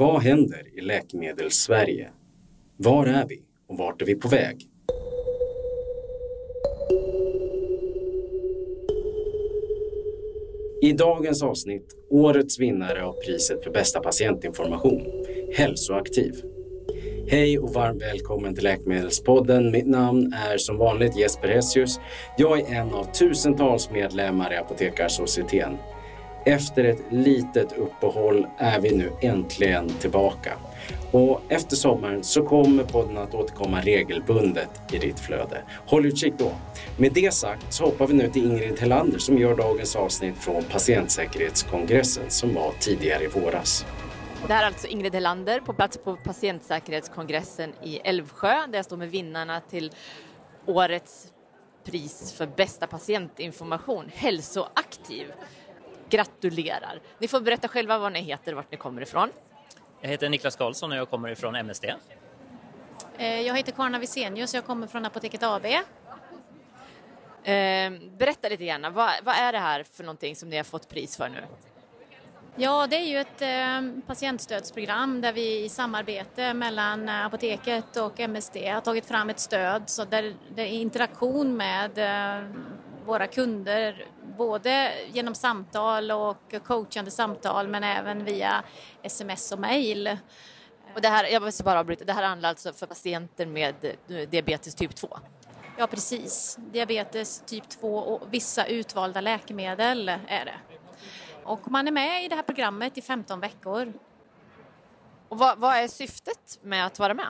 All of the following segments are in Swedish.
Vad händer i läkemedels-Sverige? Var är vi och vart är vi på väg? I dagens avsnitt årets vinnare av priset för bästa patientinformation, Hälsoaktiv. Hej och varmt välkommen till Läkemedelspodden. Mitt namn är som vanligt Jesper Hessius. Jag är en av tusentals medlemmar i Apotekarsocieteten. Efter ett litet uppehåll är vi nu äntligen tillbaka. Och efter sommaren så kommer podden att återkomma regelbundet i ditt flöde. Håll utkik då. Med det sagt så hoppar vi nu till Ingrid Hellander som gör dagens avsnitt från patientsäkerhetskongressen som var tidigare i våras. Det här är alltså Ingrid Hellander på plats på patientsäkerhetskongressen i Älvsjö där jag står med vinnarna till årets pris för bästa patientinformation, Hälsoaktiv. Gratulerar! Ni får berätta själva vad ni heter och vart ni kommer ifrån. Jag heter Niklas Karlsson och jag kommer ifrån MSD. Eh, jag heter Karna Wisenius och jag kommer från Apoteket AB. Eh, berätta lite grann, vad, vad, är det här för någonting som ni har fått pris för nu? Ja, det är ju ett eh, patientstödsprogram där vi i samarbete mellan Apoteket och MSD har tagit fram ett stöd så där det är interaktion med eh, våra kunder både genom samtal och coachande samtal men även via sms och mejl. Och det här, jag måste bara avbryta, det här handlar alltså för patienter med diabetes typ 2? Ja precis, diabetes typ 2 och vissa utvalda läkemedel är det. Och man är med i det här programmet i 15 veckor. Och vad, vad är syftet med att vara med?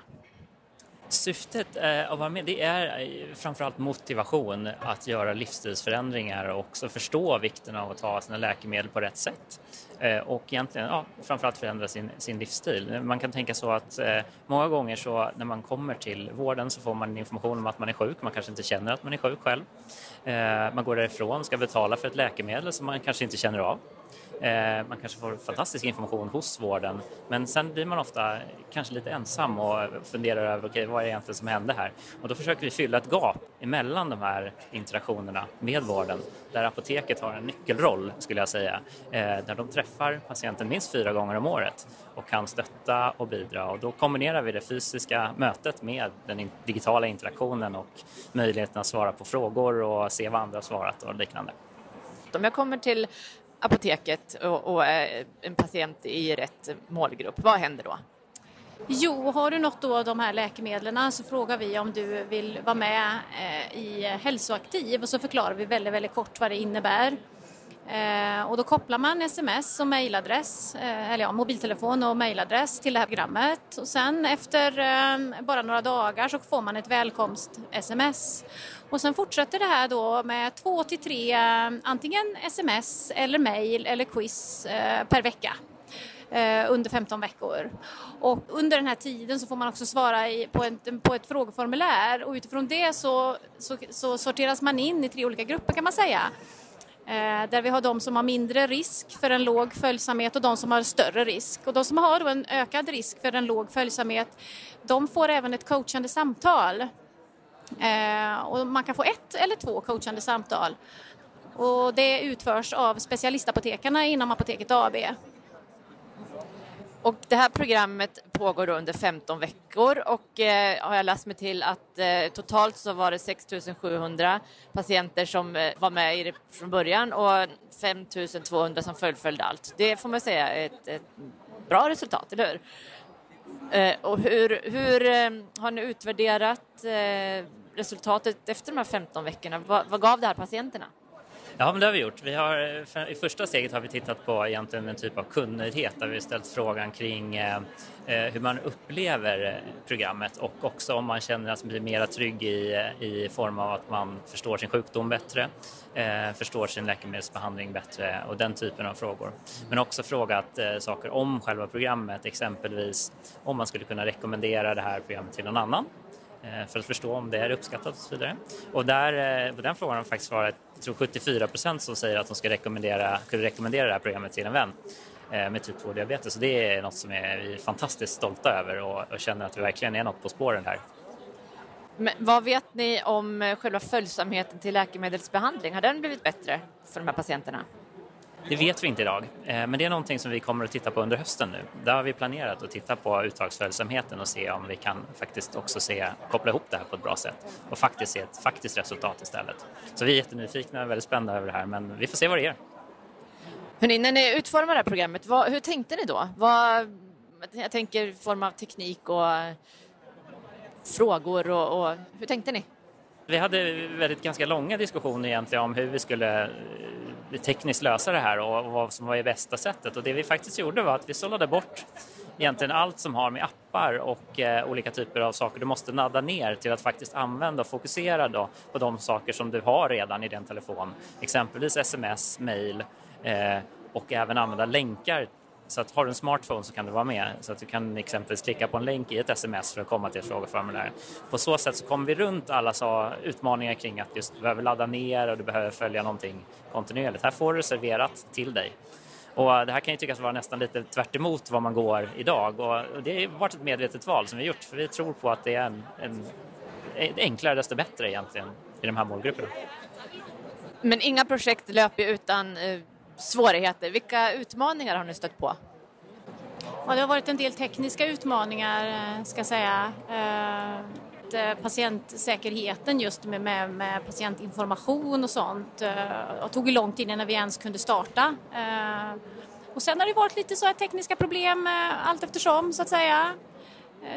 Syftet att vara med det är eh, framförallt motivation att göra livsstilsförändringar och också förstå vikten av att ta sina läkemedel på rätt sätt. Eh, och egentligen ja, framförallt förändra sin, sin livsstil. Man kan tänka så att eh, många gånger så när man kommer till vården så får man information om att man är sjuk, man kanske inte känner att man är sjuk själv. Man går därifrån, och ska betala för ett läkemedel som man kanske inte känner av. Eh, man kanske får fantastisk information hos vården men sen blir man ofta kanske lite ensam och funderar över okay, vad är det egentligen som hände här? Och då försöker vi fylla ett gap emellan de här interaktionerna med vården där apoteket har en nyckelroll skulle jag säga, eh, där de träffar patienten minst fyra gånger om året och kan stötta och bidra och då kombinerar vi det fysiska mötet med den digitala interaktionen och möjligheten att svara på frågor och se vad andra har svarat och liknande. Om jag kommer till apoteket och, och eh, en patient i rätt målgrupp, vad händer då? Jo, har du något av de här läkemedlen så frågar vi om du vill vara med eh, i Hälsoaktiv och så förklarar vi väldigt, väldigt kort vad det innebär. Eh, och då kopplar man sms och mejladress, eh, eller ja, mobiltelefon och mejladress till det här programmet och sen efter eh, bara några dagar så får man ett välkomst-sms. Och sen fortsätter det här då med två till tre eh, antingen sms eller mejl eller quiz eh, per vecka eh, under 15 veckor. Och under den här tiden så får man också svara i, på, ett, på ett frågeformulär och utifrån det så, så, så sorteras man in i tre olika grupper kan man säga. Eh, där vi har de som har mindre risk för en låg följsamhet och de som har större risk. Och de som har en ökad risk för en låg följsamhet, de får även ett coachande samtal. Eh, och man kan få ett eller två coachande samtal. Och det utförs av specialistapotekarna inom Apoteket AB. Och det här programmet pågår under 15 veckor och eh, har jag läst mig till att eh, totalt så var det 6 700 patienter som eh, var med i det från början och 5 200 som fullföljde allt. Det får man säga är ett, ett bra resultat, eller hur? Eh, och hur, hur eh, har ni utvärderat eh, resultatet efter de här 15 veckorna? Vad, vad gav det här patienterna? Ja, men det har vi gjort. Vi har, eh, I första steget har vi tittat på egentligen en typ av kundnöjdhet där vi ställt frågan kring eh, eh hur man upplever eh, programmet och också om man känner att man blir mer trygg i, i form av att man förstår sin sjukdom bättre, eh, förstår sin läkemedelsbehandling bättre och den typen av frågor. Men också frågat eh, saker om själva programmet, exempelvis om man skulle kunna rekommendera det här programmet till någon annan för att förstå om det är uppskattat och så vidare. Och där, på den frågan har faktiskt varit jag tror 74 procent som säger att de ska rekommendera, skulle rekommendera det här programmet till en vän eh, med typ 2-diabetes. Så det är något som är vi är fantastiskt stolta över och, och känner att vi verkligen är något på spåren här. Men vad vet ni om eh, själva följsamheten till läkemedelsbehandling? Har den blivit bättre för de här patienterna? Det vet vi inte idag, eh, men det är någonting som vi kommer att titta på under hösten nu. Där har vi planerat att titta på uttagsföljsamheten och se om vi kan faktiskt också se, koppla ihop det här på ett bra sätt och faktiskt se ett faktiskt resultat istället. Så vi är jättenyfikna och väldigt spända över det här, men vi får se vad det ger. Hörrni, när ni utformade det här programmet, vad, hur tänkte ni då? Vad, jag tänker i form av teknik och frågor och, och hur tänkte ni? Vi hade väldigt ganska långa diskussioner egentligen om hur vi skulle eh, tekniskt lösa det här och vad som var det bästa sättet. Och det vi faktiskt gjorde var att vi sållade bort egentligen allt som har med appar och eh, olika typer av saker du måste nadda ner till att faktiskt använda och fokusera då på de saker som du har redan i din telefon. Exempelvis sms, mail eh, och även använda länkar så att har du en smartphone så kan du vara med. Så att du kan exempelvis klicka på en länk i ett sms för att komma till ett frågeformulär. På så sätt så kommer vi runt alla så utmaningar kring att just du behöver ladda ner och du behöver följa någonting kontinuerligt. Här får du serverat till dig. Och det här kan ju tyckas vara nästan lite tvärt vad man går idag och det har varit ett medvetet val som vi gjort för vi tror på att det är en, en, en enklare desto bättre egentligen i de här målgrupperna. Men inga projekt löper utan eh, svårigheter. Vilka utmaningar har ni stött på? Ja, det har varit en del tekniska utmaningar, eh, ska jag säga. Eh, eh, patientsäkerheten just med, med, med, patientinformation och sånt. Det tog ju lång tid innan vi ens kunde starta. Och sen har det varit lite så här tekniska problem allt eftersom så att säga.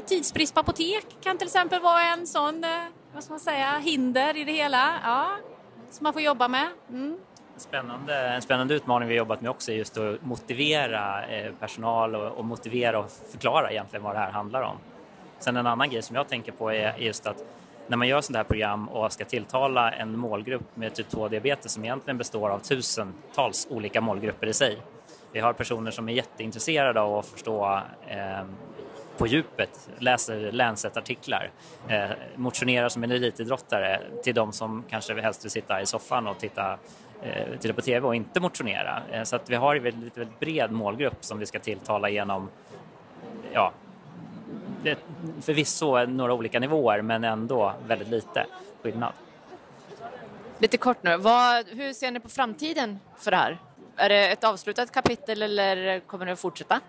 Tidsbrist på apotek kan till exempel vara en sån, vad ska man säga, hinder i det hela. Ja, som man får jobba med. Mm. Spännande, en spännande utmaning vi jobbat med också är just att motivera eh, personal och, motivera och förklara egentligen vad det här handlar om. Sen en annan grej som jag tänker på är just att när man gör sådana här program och ska tilltala en målgrupp med typ 2-diabetes som egentligen består av tusentals olika målgrupper i sig. Vi har personer som är jätteintresserade av att förstå eh, på djupet, läser Lancet-artiklar, eh, motionerar som en elitidrottare till de som kanske helst vill sitta i soffan och titta Eh, titta på TV och inte motionera. Eh, så att vi har en väldigt, väldigt bred målgrupp som vi ska tilltala genom, ja, förvisso några olika nivåer men ändå väldigt lite skillnad. Lite kort nu, Vad, hur ser ni på framtiden för det här? Är det ett avslutat kapitel eller kommer det att fortsätta?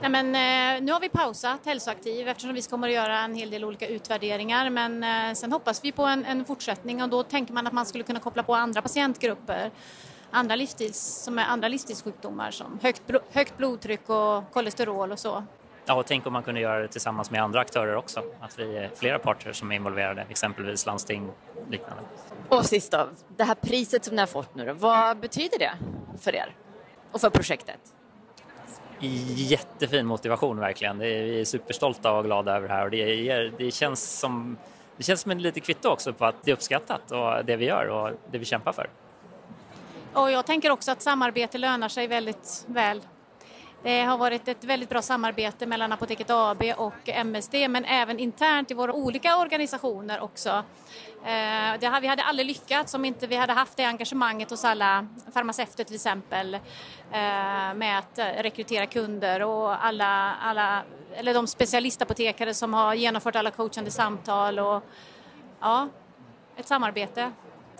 Nej, men, eh, nu har vi pausat Hälsoaktiv eftersom vi kommer att göra en hel del olika utvärderingar men eh, sen hoppas vi på en, en, fortsättning och då tänker man att man skulle kunna koppla på andra patientgrupper andra, livsstils, som är andra livsstilssjukdomar som högt, högt blodtryck och kolesterol och så. Ja, och tänk om man kunde göra det tillsammans med andra aktörer också, att vi är flera parter som är involverade, exempelvis landsting och liknande. Och sist då, det här priset som ni har fått nu då, vad betyder det för er och för projektet? Jättefin motivation verkligen. vi är superstolta och glada över det här och det, det, känns som det känns som en lite kvitto också på att det är uppskattat och det vi gör och det vi kämpar för. Och jag tänker också att samarbete lönar sig väldigt väl. Det har varit ett väldigt bra samarbete mellan Apoteket AB och MSD men även internt i våra olika organisationer också. Eh, vi hade aldrig lyckats om inte vi hade haft det engagemanget hos alla farmaceuter till exempel eh, med att eh, rekrytera kunder och alla, alla, eller de specialistapotekare som har genomfört alla coachande samtal och ja, ett samarbete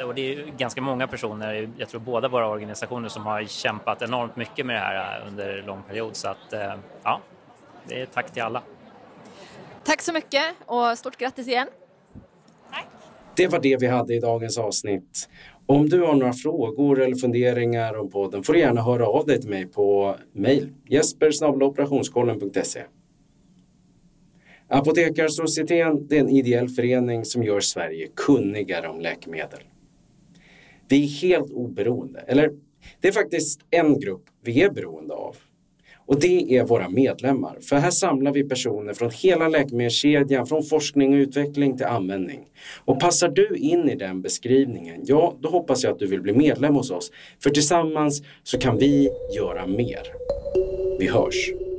och det är ganska många personer, jag tror båda våra organisationer som har kämpat enormt mycket med det här under en lång period så att eh, ja, det är tack till alla. Tack så mycket och stort grattis igen. Tack. Det var det vi hade i dagens avsnitt. Om du har några frågor eller funderingar om podden får du gärna höra av dig till mig på mejl jesper Apotekarsocieteten är en ideell förening som gör Sverige kunnigare om läkemedel. Vi är helt oberoende. Eller det är faktiskt en grupp vi är beroende av. Och det är våra medlemmar. För här samlar vi personer från hela läkemedelskedjan, från forskning och utveckling till användning. Och passar du in i den beskrivningen, ja, då hoppas jag att du vill bli medlem hos oss. För tillsammans så kan vi göra mer. Vi hörs!